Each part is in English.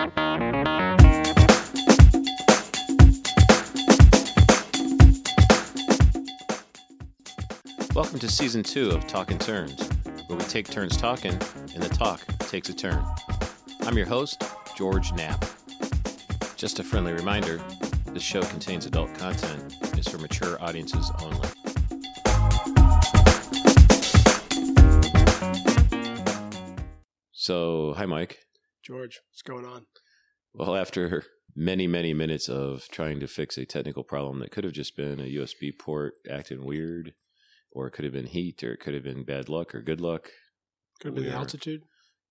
Welcome to season two of Talking Turns, where we take turns talking and the talk takes a turn. I'm your host, George Knapp. Just a friendly reminder this show contains adult content, is for mature audiences only. So, hi, Mike. George, what's going on? Well, after many, many minutes of trying to fix a technical problem that could have just been a USB port acting weird, or it could have been heat, or it could have been bad luck or good luck. Could be the altitude.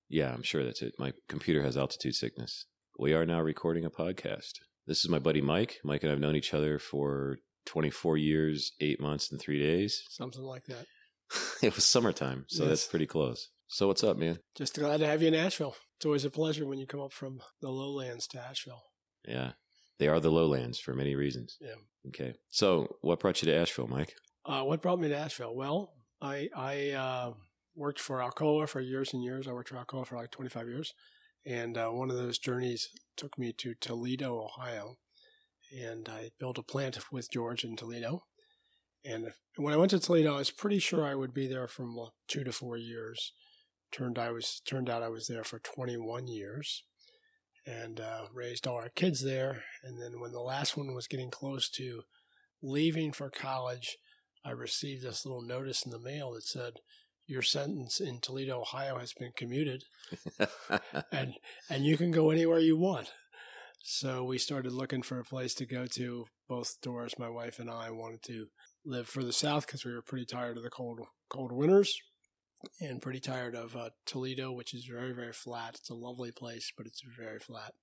Yeah, I'm sure that's it. My computer has altitude sickness. We are now recording a podcast. This is my buddy Mike. Mike and I have known each other for 24 years, eight months, and three days. Something like that. it was summertime, so that's pretty close. So, what's up, man? Just glad to have you in Asheville. It's always a pleasure when you come up from the lowlands to Asheville. Yeah, they are the lowlands for many reasons. Yeah. Okay. So, what brought you to Asheville, Mike? Uh, what brought me to Asheville? Well, I I uh, worked for Alcoa for years and years. I worked for Alcoa for like 25 years. And uh, one of those journeys took me to Toledo, Ohio. And I built a plant with George in Toledo. And when I went to Toledo, I was pretty sure I would be there from two to four years. Turned I was turned out I was there for 21 years, and uh, raised all our kids there. And then when the last one was getting close to leaving for college, I received this little notice in the mail that said, "Your sentence in Toledo, Ohio, has been commuted, and and you can go anywhere you want." So we started looking for a place to go to. Both Doris, my wife, and I wanted to live further south because we were pretty tired of the cold cold winters, and pretty tired of uh, Toledo, which is very very flat. It's a lovely place, but it's very flat.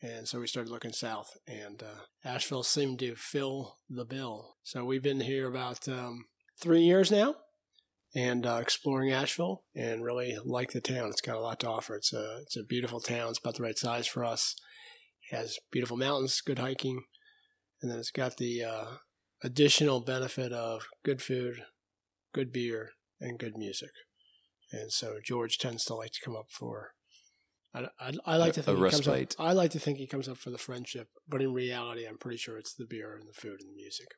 And so we started looking south, and uh, Asheville seemed to fill the bill. So we've been here about um, three years now, and uh, exploring Asheville, and really like the town. It's got a lot to offer. It's a it's a beautiful town. It's about the right size for us. It has beautiful mountains, good hiking, and then it's got the uh, additional benefit of good food, good beer, and good music. And so George tends to like to come up for. I, I, I like to think he comes up. I like to think he comes up for the friendship, but in reality, I'm pretty sure it's the beer and the food and the music.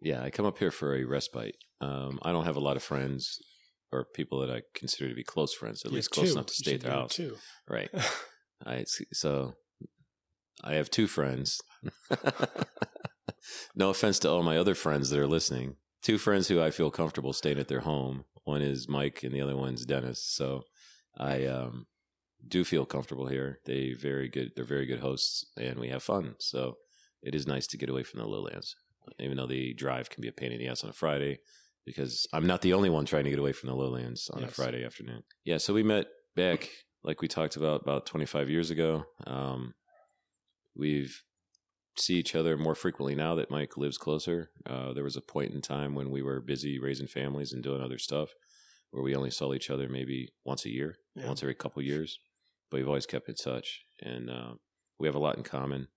yeah, I come up here for a respite. Um, I don't have a lot of friends or people that I consider to be close friends, at You least close two. enough to stay at their house. Two. Right. I so I have two friends. no offense to all my other friends that are listening. Two friends who I feel comfortable staying at their home. One is Mike and the other one's Dennis. So I um, do feel comfortable here. They very good they're very good hosts and we have fun. So it is nice to get away from the lowlands. Even though the drive can be a pain in the ass on a Friday because I'm not the only one trying to get away from the lowlands on a Friday afternoon. Yeah, so we met back like we talked about about 25 years ago. Um, we've see each other more frequently now that Mike lives closer. Uh, there was a point in time when we were busy raising families and doing other stuff where we only saw each other maybe once a year, Yeah. once every couple years. But we've always kept in touch, and uh, we have a lot in common.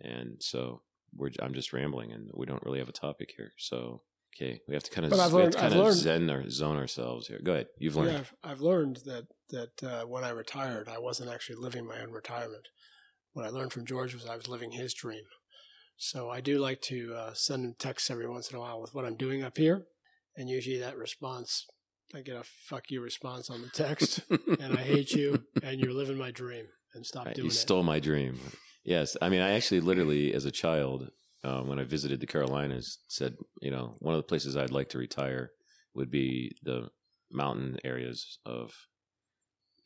And so we're I'm just rambling, and we don't really have a topic here. So okay, we have to kind of I've learned- kind of learned- zen or zone ourselves here. Go ahead, you've learned. Yeah, I've, I've learned that that uh, when I retired, I wasn't actually living my own retirement. What I learned from George was I was living his dream. So I do like to uh, send him texts every once in a while with what I'm doing up here, and usually that response, I get a "fuck you" response on the text, and I hate you, and you're living my dream, and stop Right, doing you it. You stole my dream. Yes, I mean, I actually literally, as a child, um, when I visited the Carolinas, said, you know, one of the places I'd like to retire would be the mountain areas of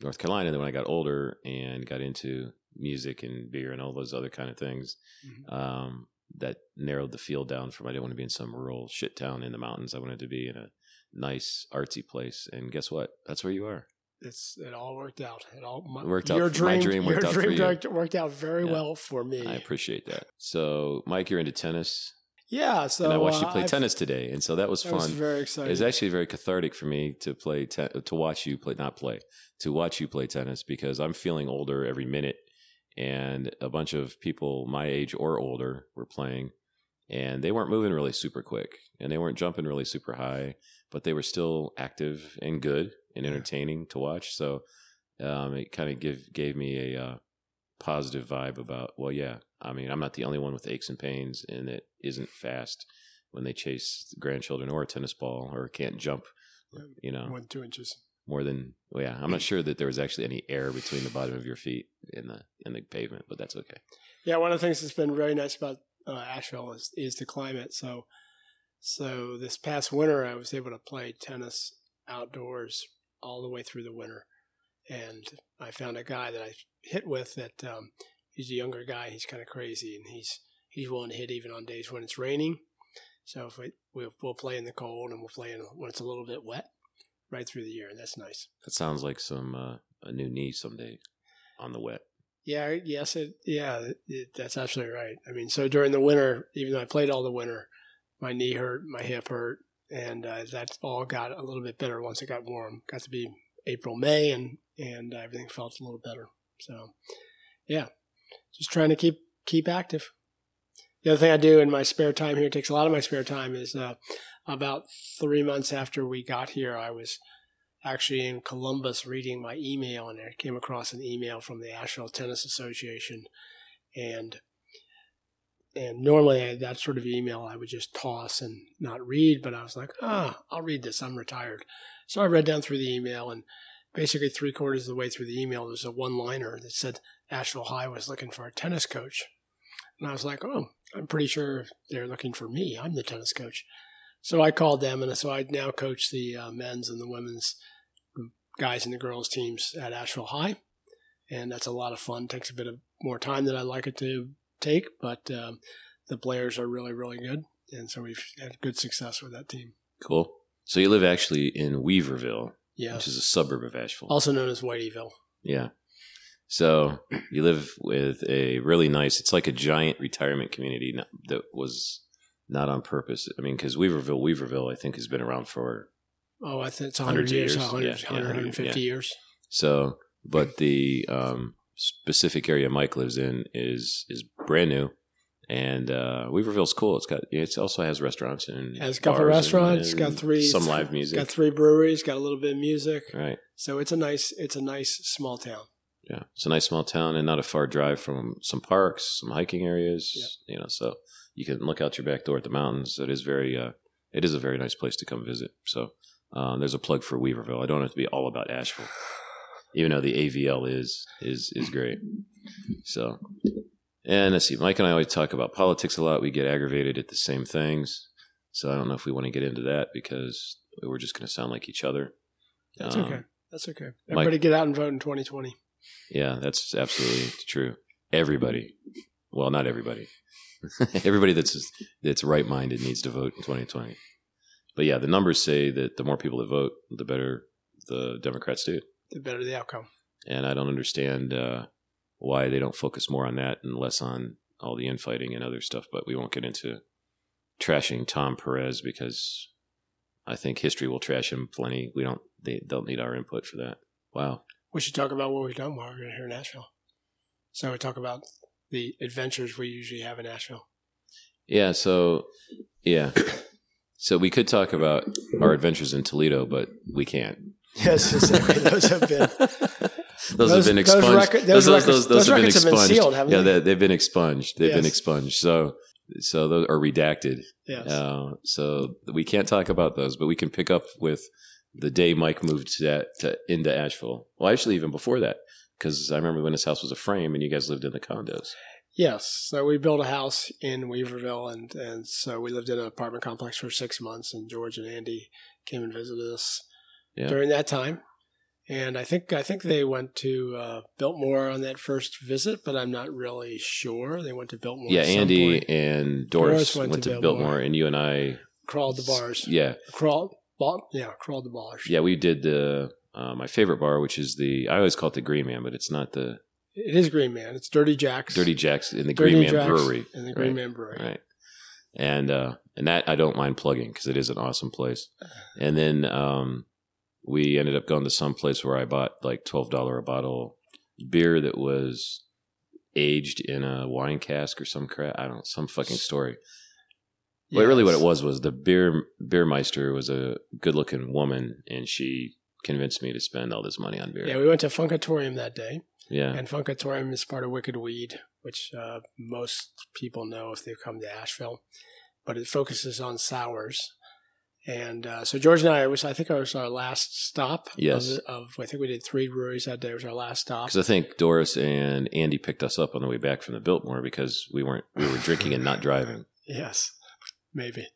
North Carolina. And then when I got older and got into music and beer and all those other kind of things, Mhm. um, that narrowed the field down from I didn't want to be in some rural shit town in the mountains. I wanted to be in a nice artsy place. And guess what? That's where you are. It's it all worked out. It all my, It worked out Your dream, dream worked your out for dream you. worked, worked out very Yeah. well for me. I appreciate that. So, Mike, you're into tennis. yeah. So and I watched you uh, play I've- tennis today, and so that was That fun. was very it exciting. was actually very cathartic for me to play te- to watch you play, not play, to watch you play tennis because I'm feeling older every minute, and a bunch of people my age or older were playing, and they weren't moving really super quick, and they weren't jumping really super high, but they were still active and good and entertaining to watch. So um, it kind of give gave me a uh, positive vibe about. Well, yeah, I mean, I'm not the only one with aches and pains, and it isn't fast when they chase grandchildren or a tennis ball or can't jump. You know, than two inches. More than well, yeah. I'm not sure that there was actually any air between the bottom of your feet in the in the pavement, but that's okay. Yeah, one of the things that's been very nice about uh, Asheville is is the climate. So, so this past winter, I was able to play tennis outdoors all the way through the winter, and I found a guy that I hit with that um, he's a younger guy. He's kind of crazy, and he's he's willing to hit even on days when it's raining. So if we we'll, we'll play in the cold and we'll play in when it's a little bit wet, right through the year, and that's nice. That sounds like some uh, a new knee someday on the wet. Yeah, yes, it, yeah, it, it, that's absolutely right. I mean, so during the winter, even though I played all the winter, my knee hurt, my hip hurt, and uh, that all got a little bit better once it got warm. Got to be April, May, and and everything felt a little better. So, yeah, just trying to keep keep active. The other thing I do in my spare time here takes a lot of my spare time is uh, about three months after we got here, I was actually in Columbus reading my email, and I came across an email from the Asheville Tennis Association, and and normally I, that sort of email I would just toss and not read, but I was like, ah, I'll read this. I'm retired, so I read down through the email, and basically three quarters of the way through the email, there's a one-liner that said Asheville High was looking for a tennis coach, and I was like, oh, I'm pretty sure they're looking for me. I'm the tennis coach. So I called them, and so I now coach the uh, men's and the women's guys and the girls teams at Asheville High, and that's a lot of fun. takes a bit of more time than I'd like it to take, but um, the players are really, really good, and so we've had good success with that team. Cool. So you live actually in Weaverville, Yeah, which is a suburb of Asheville. also known as Whiteyville. Yeah. So you live with a really nice. It's like a giant retirement community that was not on purpose. I mean, because Weaverville, Weaverville, I think has been around for Oh, I think it's 100 Hundreds years, years. 100, Yeah, yeah, 100, 150 yeah. years. so. But the um, specific area Mike lives in is is brand new, and uh, Weaverville's cool. It's got it also has restaurants and It has a couple bars restaurants, got three- some live music. Got three breweries, got a little bit of music, right. so it's a nice, it's a nice small town. Yeah, it's a nice small town and not a far drive from some parks, some hiking areas. Yep. You know, so you can look out your back door at the mountains. It is very, uh, it is a very nice place to come visit. So uh, there's a plug for Weaverville. I don't have to be all about Asheville, even though the AVL is is is great. So, and let's see, Mike and I always talk about politics a lot. We get aggravated at the same things. So I don't know if we want to get into that because we're just going to sound like each other. That's Um, okay. That's okay. Mike- Everybody get out and vote in 2020. Yeah, that's absolutely true. Everybody, well, not everybody. everybody that's that's right minded needs to vote in 2020. But yeah, the numbers say that the more people that vote, the better the Democrats do. The better the outcome. And I don't understand uh, why they don't focus more on that and less on all the infighting and other stuff. But we won't get into trashing Tom Perez because I think history will trash him plenty. We don't. They don't need our input for that. Wow. We should talk about what we've done while we're here in Asheville. So we talk about the adventures we usually have in Asheville. Yeah, so yeah. So we could talk about our adventures in Toledo, but we can't. Yes, exactly. those have been. those, Those- have been those expunged. record- those records- those have been records have been sealed, yeah, they? they, have been expunged. They've been expunged. So, so those are redacted. Yes. Uh, so we can't talk about those, but we can pick up with the day Mike moved to that to, into Asheville. Well, actually, even before that, because I remember when this house was a frame and you guys lived in the condos. Yes. So we built a house in Weaverville, and, and so we lived in an apartment complex for six months, and George and Andy came and visited us Yeah. during that time. And I think I think they went to uh, Biltmore on that first visit, but I'm not really sure. They went to Biltmore. Yeah, Andy point. and Doris, Doris went, went to, Biltmore. Biltmore. and you and I, crawled the bars. yeah, Crawled, yeah, crawled the bars. yeah, we did the uh, my favorite bar, which is the I always call it the Green Man, but it's not the It is Green Man. It's Dirty Jack's. Dirty Jacks in the Dirty Green Man Jack's Brewery, in the Green Right. Man Brewery. right? And uh, and that I don't mind plugging because it is an awesome place. And then um, we ended up going to some place where I bought like twelve dollar a bottle beer that was aged in a wine cask or some crap. I don't know, some fucking story. But really, what it was was the beer beermeister was a good looking woman, and she convinced me to spend all this money on beer. Yeah, we went to Funkatorium that day. Yeah. And Funkatorium is part of Wicked Weed, which uh, most people know if they've come to Asheville. But it focuses on sours. And uh, so George and I was, I think, it was our last stop. Yes. Of, of I think we did three breweries that day. It was our last stop. Because I think Doris and Andy picked us up on the way back from the Biltmore because we weren't we were drinking and not driving. Yes, maybe.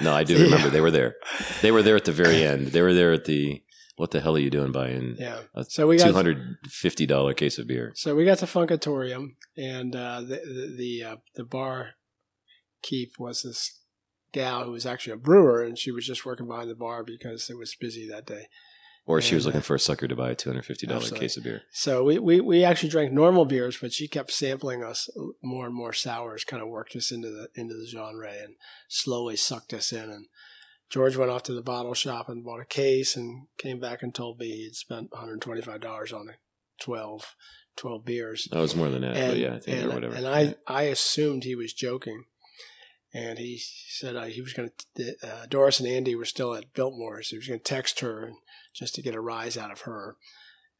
No, I do remember they were there. They were there at the very end. They were there at the what the hell are you doing buying Yeah. a So we got two hundred fifty dollar case of beer? So we got to Funkatorium, and uh, the the the, uh, the bar keep was this gal who was actually a brewer, and she was just working behind the bar because it was busy that day. Or she was looking uh, for a sucker to buy a two hundred fifty dollar case of beer. So we, we, we actually drank normal beers, but she kept sampling us more and more sours, kind of worked us into the into the genre and slowly sucked us in. And George went off to the bottle shop and bought a case and came back and told me he'd spent $125 on 12, 12 beers. That was more than that, but and, yeah, I think and, or whatever. and I, I assumed he was joking. And he said uh, he was going to, uh, Doris and Andy were still at Biltmore's. He was going to text her and just to get a rise out of her.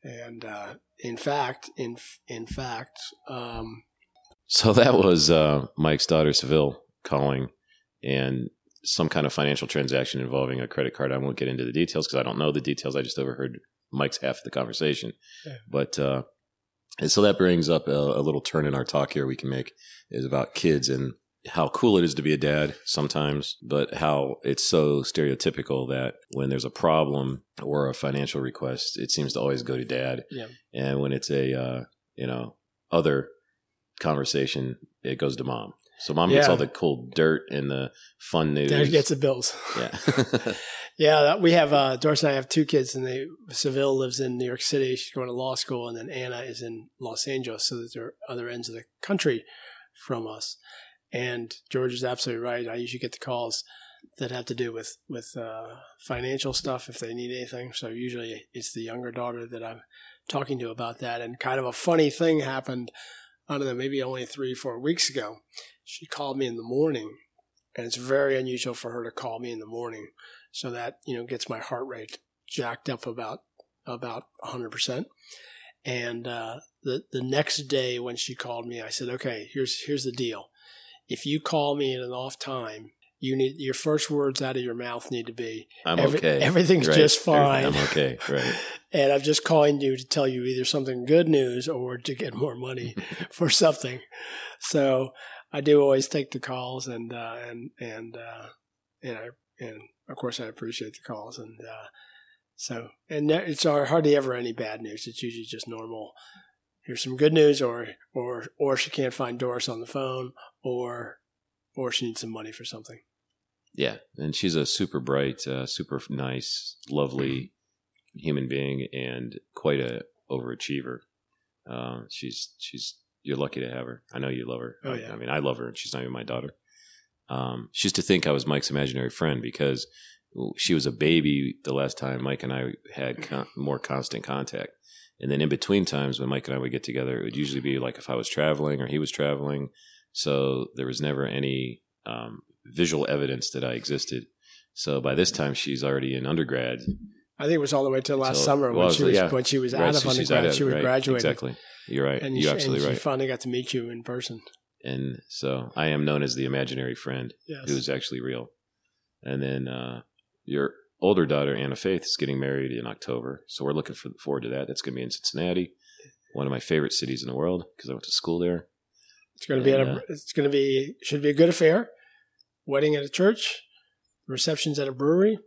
And uh, in fact, in in fact, um, So that was uh, Mike's daughter Seville calling, and some kind of financial transaction involving a credit card. I won't get into the details because I don't know the details. I just overheard Mike's half of the conversation. Yeah. But uh, and so that brings up a, a little turn in our talk here we can make is about kids and how cool it is to be a dad sometimes, but how it's so stereotypical that when there's a problem or a financial request, it seems to always go to dad. Yeah. And when it's a uh, you know other conversation, it goes to mom. So mom gets Yeah. all the cool dirt and the fun news. Dad gets the bills. yeah. Yeah, that- we have uh, Doris and I have two kids, and they Seville lives in New York City. She's going to law school, and then Anna is in Los Angeles, so that they're other ends of the country from us. And George is absolutely right. I usually get the calls that have to do with with uh, financial stuff if they need anything. So usually it's the younger daughter that I'm talking to about that. And kind of a funny thing happened. I don't know, maybe only three four weeks ago. She called me in the morning, and it's very unusual for her to call me in the morning so that you know gets my heart rate jacked up about about 100% and uh, the the next day when she called me i said okay here's here's the deal if you call me at an off time you need your first words out of your mouth need to be I'm Every- okay. everything's Right. just fine. I'm okay. Right. and i'm just calling you to tell you either something good news or to get more money for something so i do always take the calls and uh, and and uh, and I, and of course I appreciate the calls and uh, so and it's hardly ever any bad news. It's usually just normal. Here's some good news, or or or she can't find Doris on the phone, or or she needs some money for something. Yeah, and she's a super bright, uh, super nice, lovely human being, and quite a overachiever. Uh, she's she's you're lucky to have her. I know you love her. Oh, I- yeah. I mean, I love her, and she's not even my daughter. Um, she used to think I was Mike's imaginary friend because she was a baby the last time Mike and I had con- more constant contact. And then in between times when Mike and I would get together, it would usually be like if I was traveling or he was traveling. So there was never any um, visual evidence that I existed. So by this time, she's already in undergrad. I think it was all the way till last So- summer well, when she was yeah. when she was Right, out of so undergrad. out she was right, graduating. Exactly. You're right. And You're she, absolutely and right. she finally got to meet you in person. and so I am known as the imaginary friend Yes. who's actually real. And then uh, your older daughter Anna Faith is getting married in October, so we're looking for, forward to that. That's going to be in Cincinnati, one of my favorite cities in the world because I went to school there. It's going to be at a. uh, It's going to be should be a good affair. Wedding at a church, receptions at a brewery.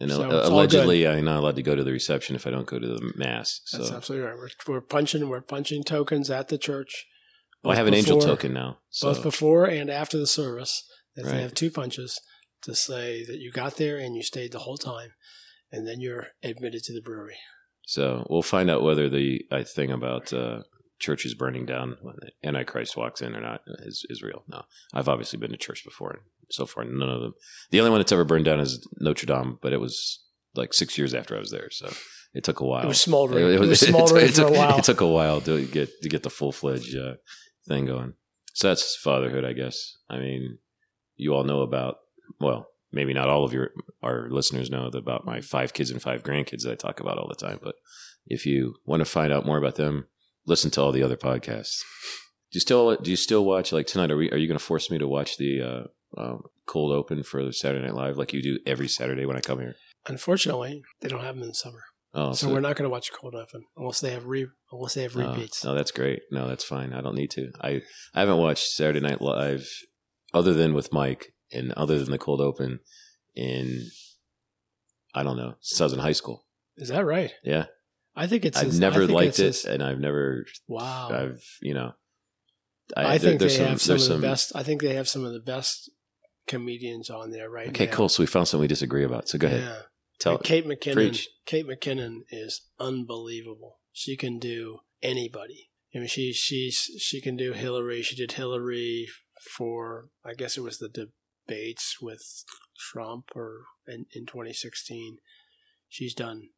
And So uh, all allegedly, I'm not allowed to go to the reception if I don't go to the mass. So That's absolutely right. We're, we're punching. We're punching tokens at the church. well, I have an angel token now. So both before and after the service. That Right. they have two punches to say that you got there and you stayed the whole time, and then you're admitted to the brewery. So we'll find out whether the uh, thing about uh, churches burning down when the Antichrist walks in or not is, is real. No, I've obviously been to church before, and so far none of them. The only one that's ever burned down is Notre Dame, but it was like six years after I was there, so it took a while. It was smoldering. It, was smoldering it for took, a while. It took a while to get to get the full fledged uh, thing going. So that's fatherhood, I guess. I mean, you all know about well, maybe not all of your our listeners know about my five kids and five grandkids that I talk about all the time. But if you want to find out more about them, listen to all the other podcasts. Do you still do you still watch like tonight? Are we are you going to force me to watch the uh, um, cold open for the Saturday Night Live like you do every Saturday when I come here? Unfortunately, they don't have them in the summer, Oh, so, we're not going to watch Cold Open unless they have re unless they have oh, repeats. No, that's great. No, that's fine. I don't need to. I I haven't watched Saturday Night Live other than with Mike and other than the cold open in I don't know since I was in high school. Is that right? Yeah, I think it's. I've his- never liked it, his- and I've never wow. I've you know. I, think there's they have some of the best. I think they have some of the best comedians on there right Okay, now. cool. So we found something we disagree about. So go ahead. Yeah. Tell And Kate McKinnon. preach. Kate McKinnon is unbelievable. She can do anybody. I mean, she she's she can do Hillary. She did Hillary for I guess it was the debates with Trump or in, in 2016. She's done.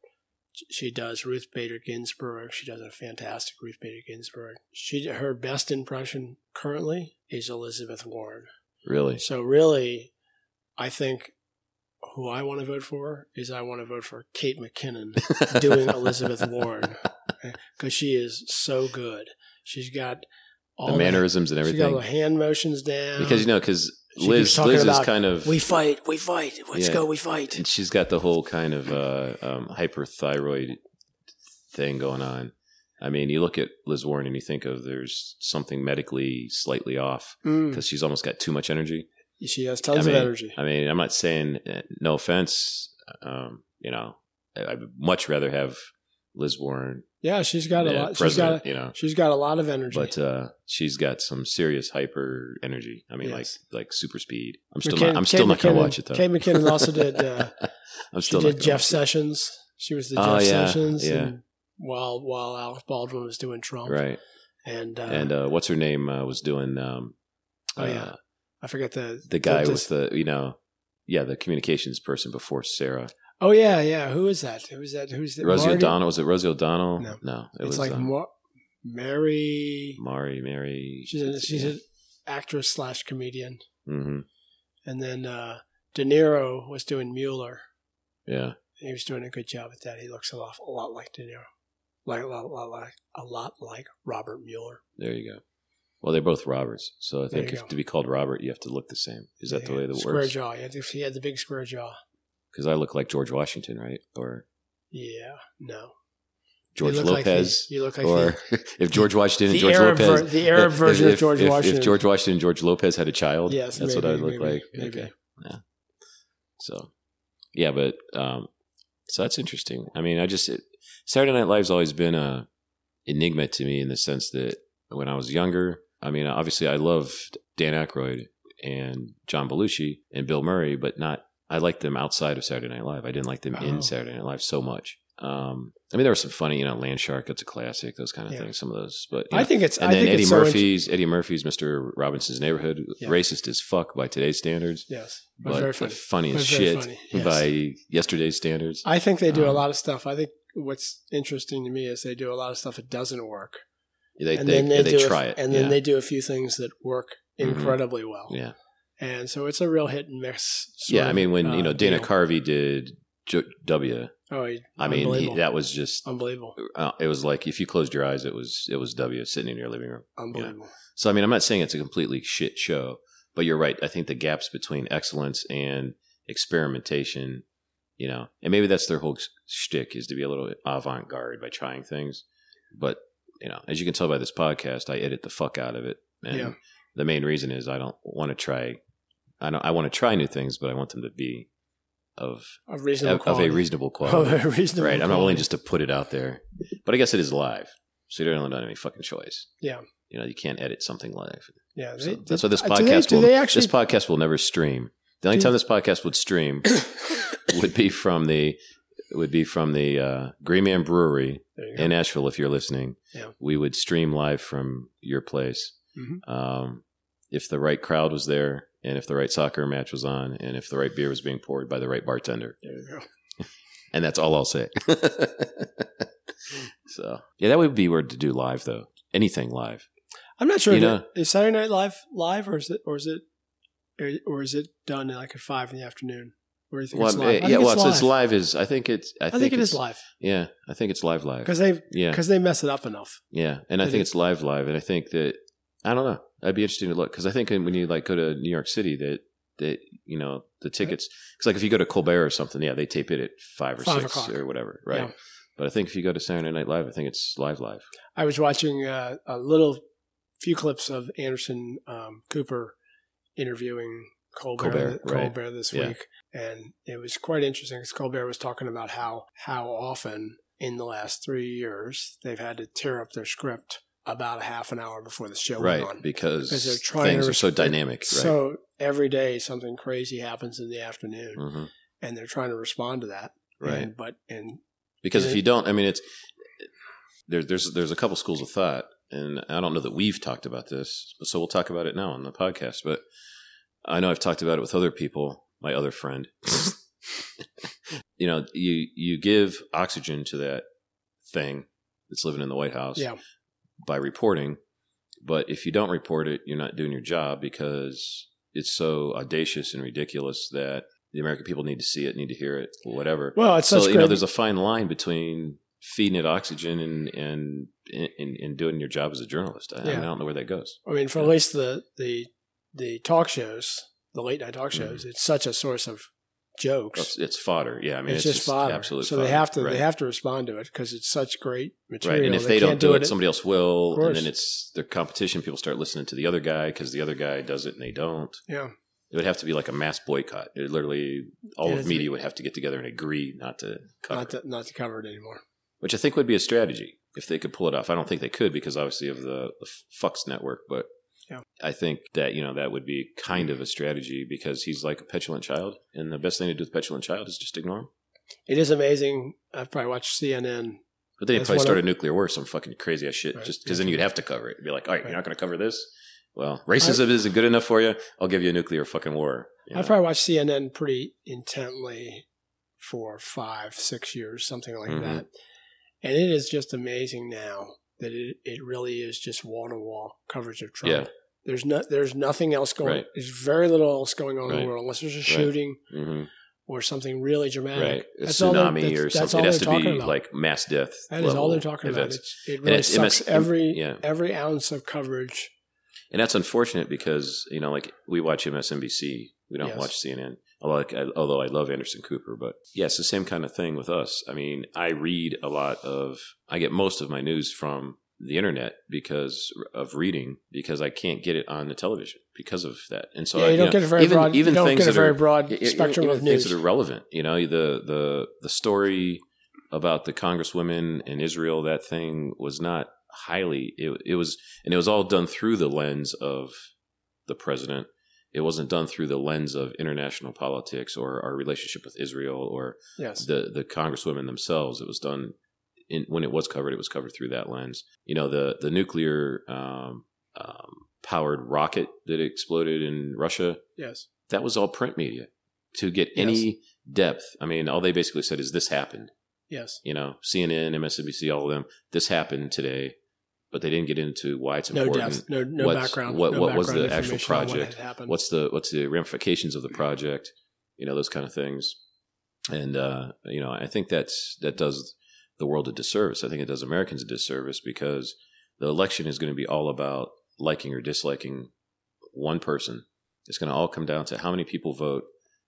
She does Ruth Bader Ginsburg. She does a fantastic Ruth Bader Ginsburg. She her best impression currently is Elizabeth Warren. Really. So really, I think who I want to vote for is I want to vote for Kate McKinnon doing Elizabeth Warren because she is so good. She's got all the mannerisms and everything. She's got the hand motions down. Because you know, because Liz, Liz is kind of, we fight, we fight. Let's Yeah. go, we fight. and she's got the whole kind of uh, um, hyperthyroid thing going on. I mean, you look at Liz Warren and you think of there's something medically slightly off Mm. because she's almost got too much energy. She has tons I mean, of energy. I mean, I'm not saying uh, no offense. Um, you know, I- I'd much rather have Liz Warren, yeah, she's got a lot. She's got. A, you know, she's got a lot of energy. but uh, she's got some serious hyper energy. I mean, Yes. like like super speed. I'm still McKin- not. I'm still Kate not gonna watch it though. Kate McKinnon also did. Uh, I'm still not did Jeff. Sessions. She was the Jeff Oh, yeah, Sessions. yeah. And while while Alex Baldwin was doing Trump. right? And uh, and uh, what's her name uh, was doing. Um, Oh, yeah. uh, I forget the the guy the- with the you know, yeah, the communications person before Sarah. Oh yeah, yeah. Who is that? Who is that? Who's that? Rosie Marty? O'Donnell was it? Rosie O'Donnell? No. no, it It's was like um, Mar- Mary. Mari, Mary. She's a, she's an actress slash comedian. hmm And then uh, De Niro was doing Mueller. Yeah, He was doing a good job at that. He looks a lot, a lot like De Niro, like a lot, lot like a lot like Robert Mueller. there you go. Well, they're both Roberts, so I think if go. to be called Robert, you have to look the same. Is that the way that square works? jaw? He had, the, he had the big square jaw. Because I look like George Washington, right? Or Yeah, no. George you look like the- Lopez? you look like or if George Washington and George Arab Lopez, ver- the Arab if- version of George if- Washington. If George Washington and George Lopez had a child, Yes, that's what I'd look maybe, like. maybe. Okay, yeah. So, yeah, but um, so that's interesting. I mean, I just it, Saturday Night Live's always been a enigma to me in the sense that when I was younger, I mean, obviously I loved Dan Aykroyd and John Belushi and Bill Murray, but not. I liked them outside of Saturday Night Live. I didn't like them Oh. in Saturday Night Live so much. Um, I mean, there were some funny, you know, Land Shark. That's a classic. Those kind of Yeah. things. Some of those, but I know, think it's. and I then think Eddie it's so Murphy's Eddie Murphy's Mr. Robinson's Neighborhood, Yeah. racist as fuck by today's standards, yes, but, but funny, funny. as shit funny, yes. by yesterday's standards. I think they do a Um, lot of stuff. I think what's interesting to me is they do a lot of stuff that doesn't work, they and they, then they, they, do try a, it, and then yeah. they do a few things that work Mhm. incredibly well. yeah, And so it's a real hit and miss. sort yeah. I mean, when you uh, know Dana. Carvey did J- W, Oh, he, I mean, he, that was just unbelievable, uh, it was like if you closed your eyes, it was it was W sitting in your living room. unbelievable. So I mean, I'm not saying it's a completely shit show, but you're right. I think the gaps between excellence and experimentation, you know, and maybe that's their whole shtick is to be a little avant garde by trying things. But you know, as you can tell by this podcast, I edit the fuck out of it, and Yeah. the main reason is I don't want to try. I don't. I want to try new things, but I want them to be of Of reasonable of, of a reasonable Of quality. a reasonable right. I'm not willing just to put it out there, but I guess it is live, so you don't really have any fucking choice. Yeah. You know, you can't edit something live. Yeah, So they- that's why this do they- podcast do will. they actually? This podcast will never stream. The only Do- time this podcast would stream would be from the would be from the uh, Green Man Brewery There you go. in Asheville. If you're listening, Yeah. we would stream live from your place. Mhm. Um, if the right crowd was there, and if the right soccer match was on, and if the right beer was being poured by the right bartender, There you go. and that's all I'll say. so yeah, that would be weird to do live though. Anything live. I'm not sure. You know- is Saturday Night Live live or is it or is it or- or is it done like at five in the afternoon? Or you think Well, it's live? I yeah, think well, it's it's, it's live. live is I think it's I, I think it it's, is live Yeah, I think it's live live. because they Yeah, because they mess it up enough. yeah, and I Did think it's live live, and I think that I don't know. I'd be interesting to look because I think when you like go to New York City that that you know the tickets because like if you go to Colbert or something, yeah, they tape it at five or Five six o'clock. or whatever, right? Yeah. But I think if you go to Saturday Night Live, I think it's live live. I was watching uh, a little few clips of Anderson um, Cooper interviewing Colbert, Colbert, right. Colbert this Yeah. week, and it was quite interesting because Colbert was talking about how how often in the last three years they've had to tear up their script about a half an hour before the show right, went on. because Because they're trying things to are so dynamic, right? So every day something crazy happens in the afternoon, hmm and they're trying to respond to that. Right. And, but and because if it- you don't, I mean, it's there, there's there's a couple schools of thought, and I don't know that we've talked about this, so we'll talk about it now on the podcast. But I know I've talked about it with other people. My other friend, you know, you you give oxygen to that thing that's living in the White House yeah, by reporting, but if you don't report it, you're not doing your job because it's so audacious and ridiculous that the American people need to see it, need to hear it, whatever well, it's so you know there's a fine line between feeding it oxygen and and and, and doing your job as a journalist. I, I, mean, I don't know where that goes. I mean, for at least the the the talk shows, the late night talk shows, mm-hmm. it's such a source of jokes. it's, it's fodder. Yeah i mean it's, it's, just fodder. absolute so fodder. they have to right. they have to respond to it because it's such great material. right and if they, can't don't do it, at- somebody else will and then it's their competition people start listening to the other guy because the other guy does it and they don't. Yeah, it would have to be like a mass boycott. It literally all Yeah, of media would have to get together and agree not to cover not it, not to cover it anymore. Which i think would be a strategy if they could pull it off i don't think they could because obviously of the, the fox network but Yeah. I think that you know that would be kind of a strategy because he's like a petulant child, and the best thing to do with a petulant child is just ignore him. It is amazing. I've probably watched CNN. But then he'd probably start of- a nuclear war, some fucking crazy ass shit, Right. just because then you'd have to cover it. Be like, all right, Right. you're not going to cover this. Well, racism isn't good enough for you. I'll give you a nuclear fucking war. you I've probably watched CNN pretty intently for five, six years, something like Mhm. that. And it is just amazing now that it, it really is just wall to wall coverage of Trump. Yeah. There's no, there's nothing else going. Right. There's very little else going on in the world unless there's a shooting hmm or something really dramatic. right, a That's they- tsunami that's- or that's something. all It has to be about. like mass death. That is all they're talking about. It's, it really it's sucks every yeah. every ounce of coverage. And that's unfortunate because you know, like we watch MSNBC, we don't Yes. watch CNN. Although, like, I, although I love Anderson Cooper, but yeah, it's the same kind of thing with us. I mean, I read a lot of, I get most of my news from the internet because of reading, because I can't get it on the television because of that. And so, yeah, I, you don't know, get a very even, broad. even things get a that very are, broad spectrum even of news. that are relevant. You know, the the the story about the congresswomen in Israel. That thing was not highly. It, it was, and it was all done through the lens of the president. It wasn't done through the lens of international politics or our relationship with Israel or yes. the the congresswomen themselves. It was done in, when it was covered. It was covered through that lens. You know, the the nuclear um, um, powered rocket that exploded in Russia yes. that was all print media to get any depth. I mean, all they basically said is this happened. Yes. You know, CNN, MSNBC, all of them. This happened today, but they didn't get into why it's No important. depth. No no What's- background. what- no what was background the actual what project? What's the what's the ramifications of the project? You know, those kind of things. And uh, you know, I think that's that does the world a disservice. I think it does Americans a disservice because the election is going to be all about liking or disliking one person. It's going to all come down to how many people vote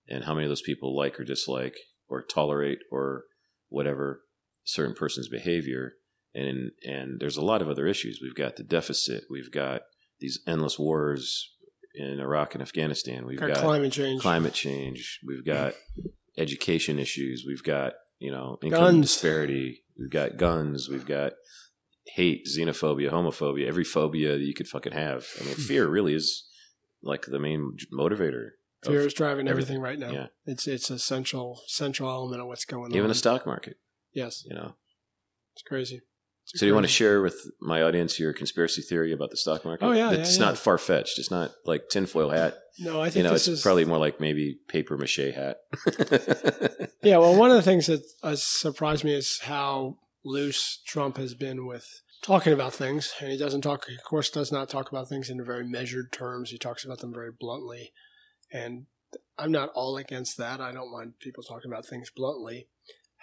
and how many of those people like or dislike or tolerate or whatever certain person's behavior. And and there's a lot of other issues. We've got the deficit. We've got these endless wars in Iraq and Afghanistan. We've Got got climate change. climate change. We've got education issues. We've got you know income Guns. disparity. We've got guns. We've got hate, xenophobia, homophobia, every phobia that you could fucking have. I mean, hmm. fear really is like the main motivator. Fear is driving everything. everything right now. Yeah. It's it's a central central element of what's going even on. Even the stock market. yes, You know. it's crazy. So, do you want to share with my audience your conspiracy theory about the stock market? Oh, yeah, it's yeah, not far fetched. It's not like tinfoil hat. No, I think You know, this it's is probably more like maybe paper mache hat. Yeah, well, one of the things that has surprised me is how loose Trump has been with talking about things, and he doesn't talk. Of course, does not talk about things in very measured terms. He talks about them very bluntly, and I'm not all against that. I don't mind people talking about things bluntly.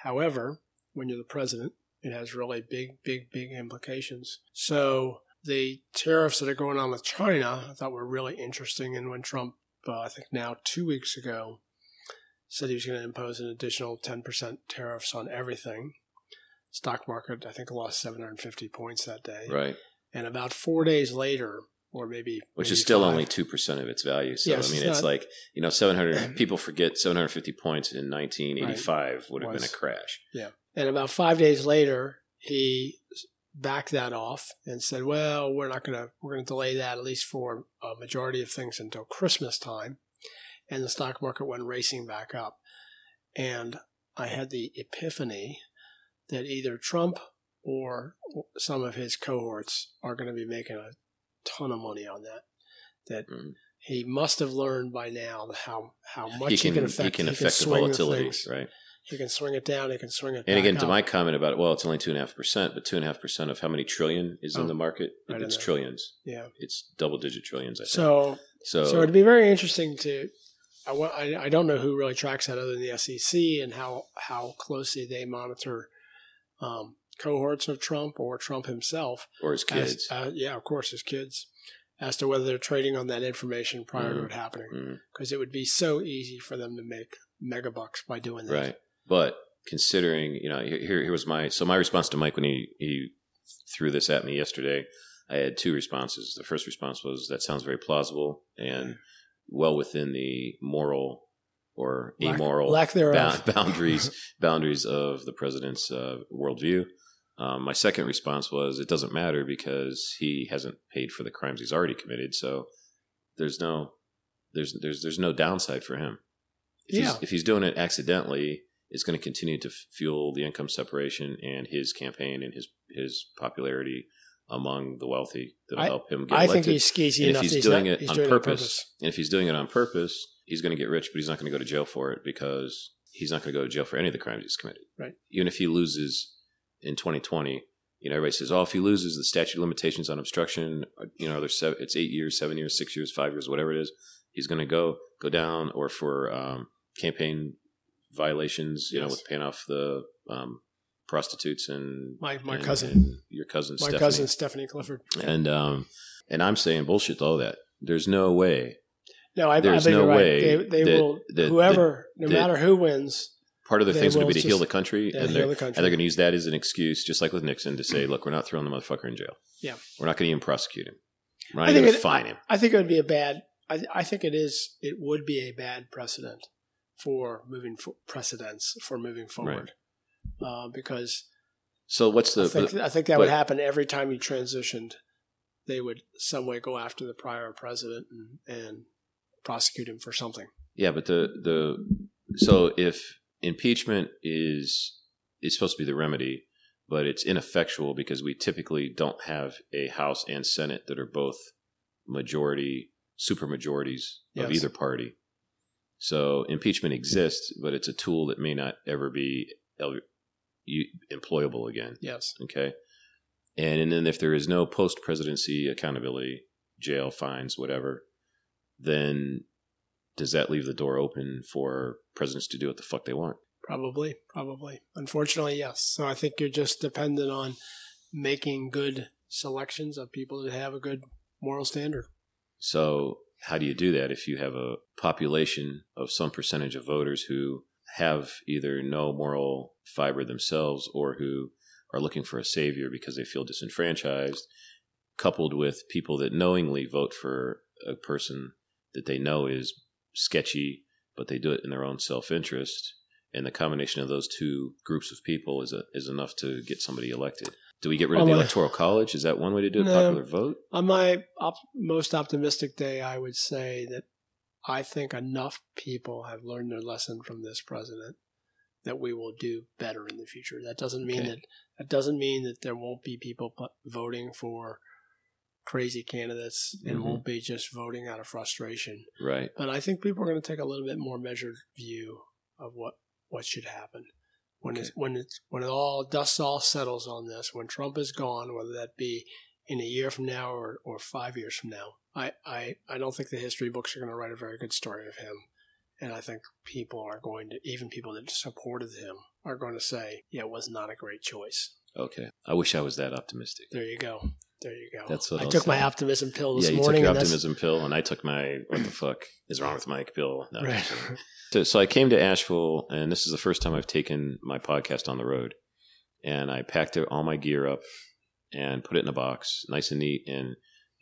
However, when you're the president, it has really big, big, big implications. So the tariffs that are going on with China, I thought were really interesting. And when Trump, uh, I think now two weeks ago, said he was going to impose an additional 10% tariffs on everything, stock market, I think, lost 750 points that day. Right. And about four days later, or maybe which maybe is still five, only two percent of its value. So Yes, I mean, it's it's like you know, seven hundred people forget seven hundred fifty points in nineteen eighty five would have been a crash. crash. And about five days later, he backed that off and said, "Well, we're not going to we're going to delay that at least for a majority of things until Christmas time." And the stock market went racing back up. And I had the epiphany that either Trump or some of his cohorts are going to be making a ton of money on that. That Mhm. he must have learned by now how how much He he can, can, affect. he can affect the swing volatility, right? He can swing it down. He can swing it. And again, to up. my comment about well, it's only two and a half percent, but two and a half percent of how many trillion is in Oh, the market? Don't it's trillions. yeah. It's double digit trillions. I think. So so, So it'd be very interesting to. I, I, don't know who really tracks that other than the SEC and how how closely they monitor um, cohorts of Trump or Trump himself. or his as- kids. uh, yeah, of course, his kids, as to whether they're trading on that information prior to Mhm. it happening, because it would be so easy for them to make mega bucks by doing that. Right. But considering, you know, here, here was my, so my response to Mike when he, he threw this at me yesterday, I had two responses. The first response was, that sounds very plausible and well within the moral or Lack- amoral lack bound- boundaries, boundaries of the president's uh, worldview. Um, my second response was, it doesn't matter because he hasn't paid for the crimes he's already committed. So there's no, there's, there's, there's no downside for him if, Yeah. he's, if he's doing it accidentally, it's going to continue to fuel the income separation and his campaign and his his popularity among the wealthy that'll I- help him get I elected. think he's skeezy and enough. if that he's, doing not, it he's on doing purpose, and if he's doing it on purpose, he's going to get rich, but he's not going to go to jail for it because he's not going to go to jail for any of the crimes he's committed. Right. Even if he loses in 2020, you know, everybody says, "Oh, if he loses, the statute of limitations on obstruction, uh, you know, there's seven, it's eight years, seven years, six years, five years, whatever it is, he's going to go go down." Or for um, campaign violations, you know, with paying off the um, prostitutes and My my and- cousin, and your cousin, my Stephanie. cousin Stephanie Clifford. and um, and I'm saying bullshit to all that. There's no way No, I, I There's beg no you're right. way They, they that- will. that- whoever, no that- matter who wins, part of the thing's going to be to heal the country, yeah, and they're, the and they're going to use that as an excuse, just like with Nixon, to say, "Look, we're not throwing the motherfucker in jail. Yeah. we're not going to even prosecute him. We're not going to fine him." I think it would be a bad. I, I think it is. It would be a bad precedent for moving for precedents for moving forward, uh, because So what's the? I think the- I think that would happen every time you transitioned. They would some way go after the prior president and, and prosecute him for something. yeah, but the the so if impeachment is is supposed to be the remedy, but it's ineffectual because we typically don't have a House and Senate that are both majority super majorities of either party. So impeachment exists, but it's a tool that may not ever be employable again. Yes, Okay. And, and then if there is no post presidency accountability, jail, fines, whatever, then does that leave the door open for presidents to do what the fuck they want? probably, probably. Unfortunately, yes. So I think you're just dependent on making good selections of people that have a good moral standard. So how do you do that if you have a population of some percentage of voters who have either no moral fiber themselves or who are looking for a savior because they feel disenfranchised, coupled with people that knowingly vote for a person that they know is sketchy, but they do it in their own self interest. And the combination of those two groups of people is a, is enough to get somebody elected. Do we get rid of Well, the my- electoral college? Is that one way to do it? No. Popular vote? On my op- most optimistic day, I would say that I think enough people have learned their lesson from this president that we will do better in the future. That doesn't mean Okay. that that doesn't mean that there won't be people voting for crazy candidates and Mhm. won't be just voting out of frustration. Right. But I think people are going to take a little bit more measured view of what what should happen when Okay. it's when it's when it all dust all settles on this. When Trump is gone, whether that be in a year from now or, or five years from now, I, I I don't think the history books are going to write a very good story of him And I think people are going to, even people that supported him, are going to say, yeah, it was not a great choice. Okay. I wish I was that optimistic. There you go. There you go. That's what I I'll took my optimism pill this yeah, you morning. took your optimism pill, and I took my what the fuck is wrong with Mike pill. No, Right. So, so I came to Asheville, and this is the first time I've taken my podcast on the road. And I packed all my gear up and put it in a box, nice and neat, and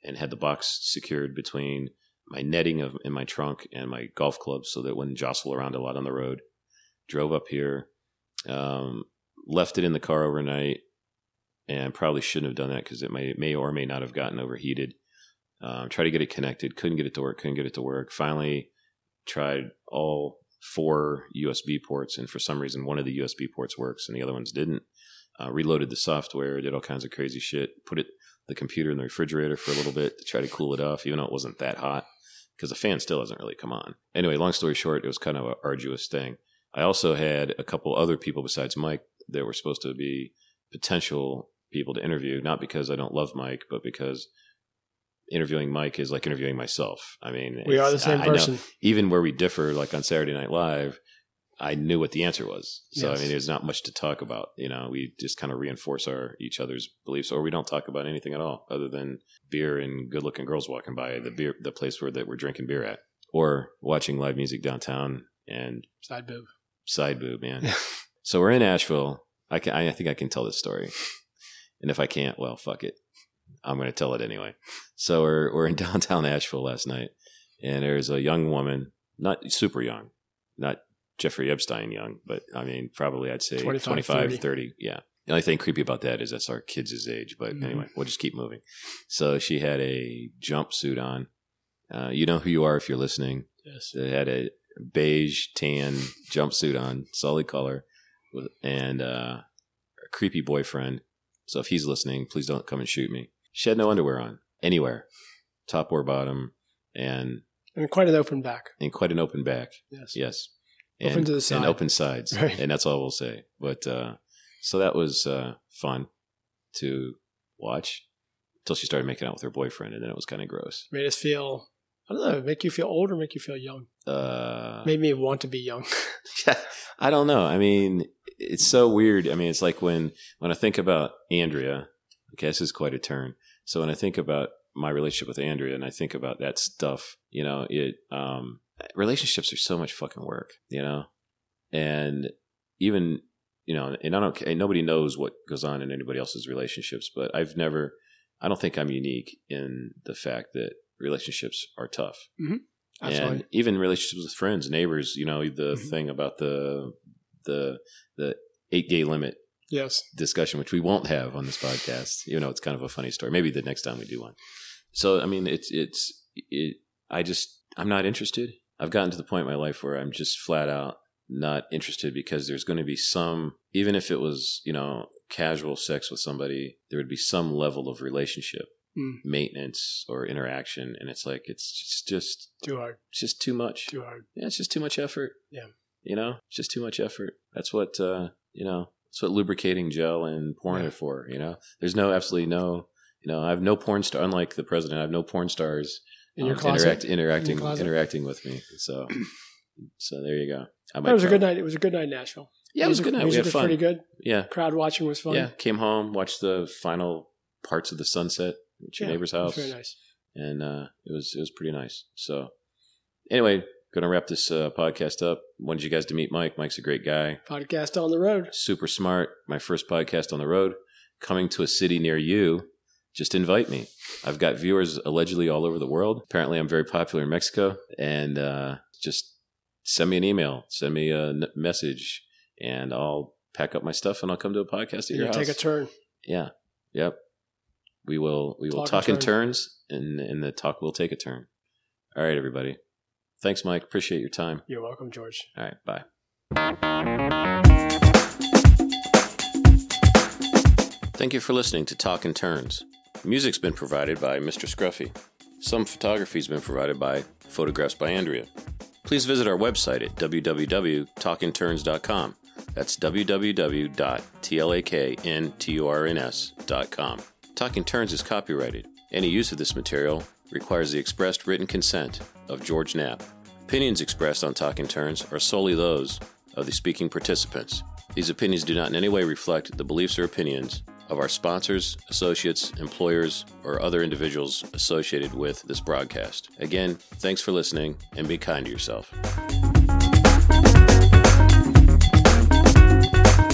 and had the box secured between my netting of in my trunk and my golf clubs, so that it wouldn't jostle around a lot on the road. Drove up here, um, left it in the car overnight, and probably shouldn't have done that because it may may or may not have gotten overheated. Um, tried to get it connected, couldn't get it to work, couldn't get it to work. Finally, tried all four USB ports, and for some reason, one of the USB ports works and the other ones didn't. Uh, reloaded the software, did all kinds of crazy shit. Put it the computer in the refrigerator for a little bit to try to cool it off, even though it wasn't that hot because the fan still hasn't really come on. Anyway, long story short, it was kind of an arduous thing. I also had a couple other people besides Mike that were supposed to be potential people to interview, not because I don't love Mike, but because interviewing Mike is like interviewing myself. I mean, we are the same I- I know- person. even where we differ, like on Saturday Night Live, I knew what the answer was. So Yes. I mean, there's not much to talk about. You know, we just kind of reinforce our each other's beliefs, or we don't talk about anything at all, other than beer and good-looking girls walking by the beer, the place where that we're drinking beer at, or watching live music downtown and Side boob. side boob, man. so we're in Asheville. I can, I think I can tell this story, and if I can't, well, fuck it. I'm going to tell it anyway. So we're we're in downtown Asheville last night, and there's a young woman, not super young, not Jeffrey Epstein young, but I mean probably I'd say 25, 25, 30. 30. Yeah. The only thing creepy about that is that's our kids' age. But Mhm. anyway, we'll just keep moving. So she had a jumpsuit on. Uh, you know who you are if you're listening. Yes. It had a beige tan jumpsuit on, solid color, and uh, a creepy boyfriend. So if he's listening, please don't come and shoot me. She had no underwear on anywhere, top or bottom, and And quite an open back. and quite an open back. Yes. Yes, Open and, to the side. and open sides, Right. and that's all we'll say. But uh, so that was uh, fun to watch until she started making out with her boyfriend, and then it was kind of gross. Made us feel, I don't know, make you feel old or make you feel young? Uh, Made me want to be young. I don't know. I mean, it's so weird. I mean, it's like when when I think about Andrea. Okay, this is quite a turn. So when I think about my relationship with Andrea, and I think about that stuff, you know, it um, relationships are so much fucking work, you know, and even you know, and I don't. And nobody knows what goes on in anybody else's relationships, but I've never. I don't think I'm unique in the fact that relationships are tough Absolutely. and even relationships with friends, neighbors. You know, the Mhm. thing about the the the eight day limit yes. discussion, which we won't have on this podcast. You know, it's kind of a funny story. Maybe the next time we do one. So, I mean, it's it's it. I just I'm not interested. I've gotten to the point in my life where I'm just flat out not interested because there's going to be some, even if it was you know casual sex with somebody, there would be some level of relationship Mm. maintenance or interaction, and it's like it's just just Too hard. it's just too much. Too hard. Yeah, it's just too much effort. Yeah. You know, it's just too much effort. That's what uh, you know, that's what lubricating gel and porn Yeah. are for, you know. There's no absolutely no you know, I have no porn star unlike the president, I have no porn stars In your um, closet. interact, interacting closet? interacting with me. So so there you go. I That was a good night. It was a good night in Asheville. Yeah, it was a good night. We had was fun. pretty good. Yeah. Crowd watching was fun. Yeah. Came home, watched the final parts of the sunset at your Yeah, neighbor's it was house. Very nice. and uh, it was it was pretty nice. So anyway, gonna wrap this uh, podcast up. Wanted you guys to meet Mike. Mike's a great guy, Podcast on the road. super smart. My first podcast on the road, coming to a city near you. Just invite me. I've got viewers allegedly all over the world. Apparently, I'm very popular in Mexico, and uh, just send me an email, send me a n- message, and I'll pack up my stuff and I'll come to a podcast at And your you house. take a turn. Yeah. Yep. We will we will Talk talk, in in turns and and the talk will take a turn. All right, everybody. Thanks, Mike. Appreciate your time. You're welcome, George. All right, bye. Thank you for listening to Talk in Turns. Music's been provided by Mr. Scruffy. Some photography's been provided by Photographs by Andrea. Please visit our website at www.talkinturns.com. That's www.talkinturns.com. Talk in Turns is copyrighted. Any use of this material requires the expressed written consent of George Knapp. Opinions expressed on Talk in Turns are solely those of the speaking participants. These opinions do not in any way reflect the beliefs or opinions of our sponsors, associates, employers, or other individuals associated with this broadcast. Again, thanks for listening and be kind to yourself.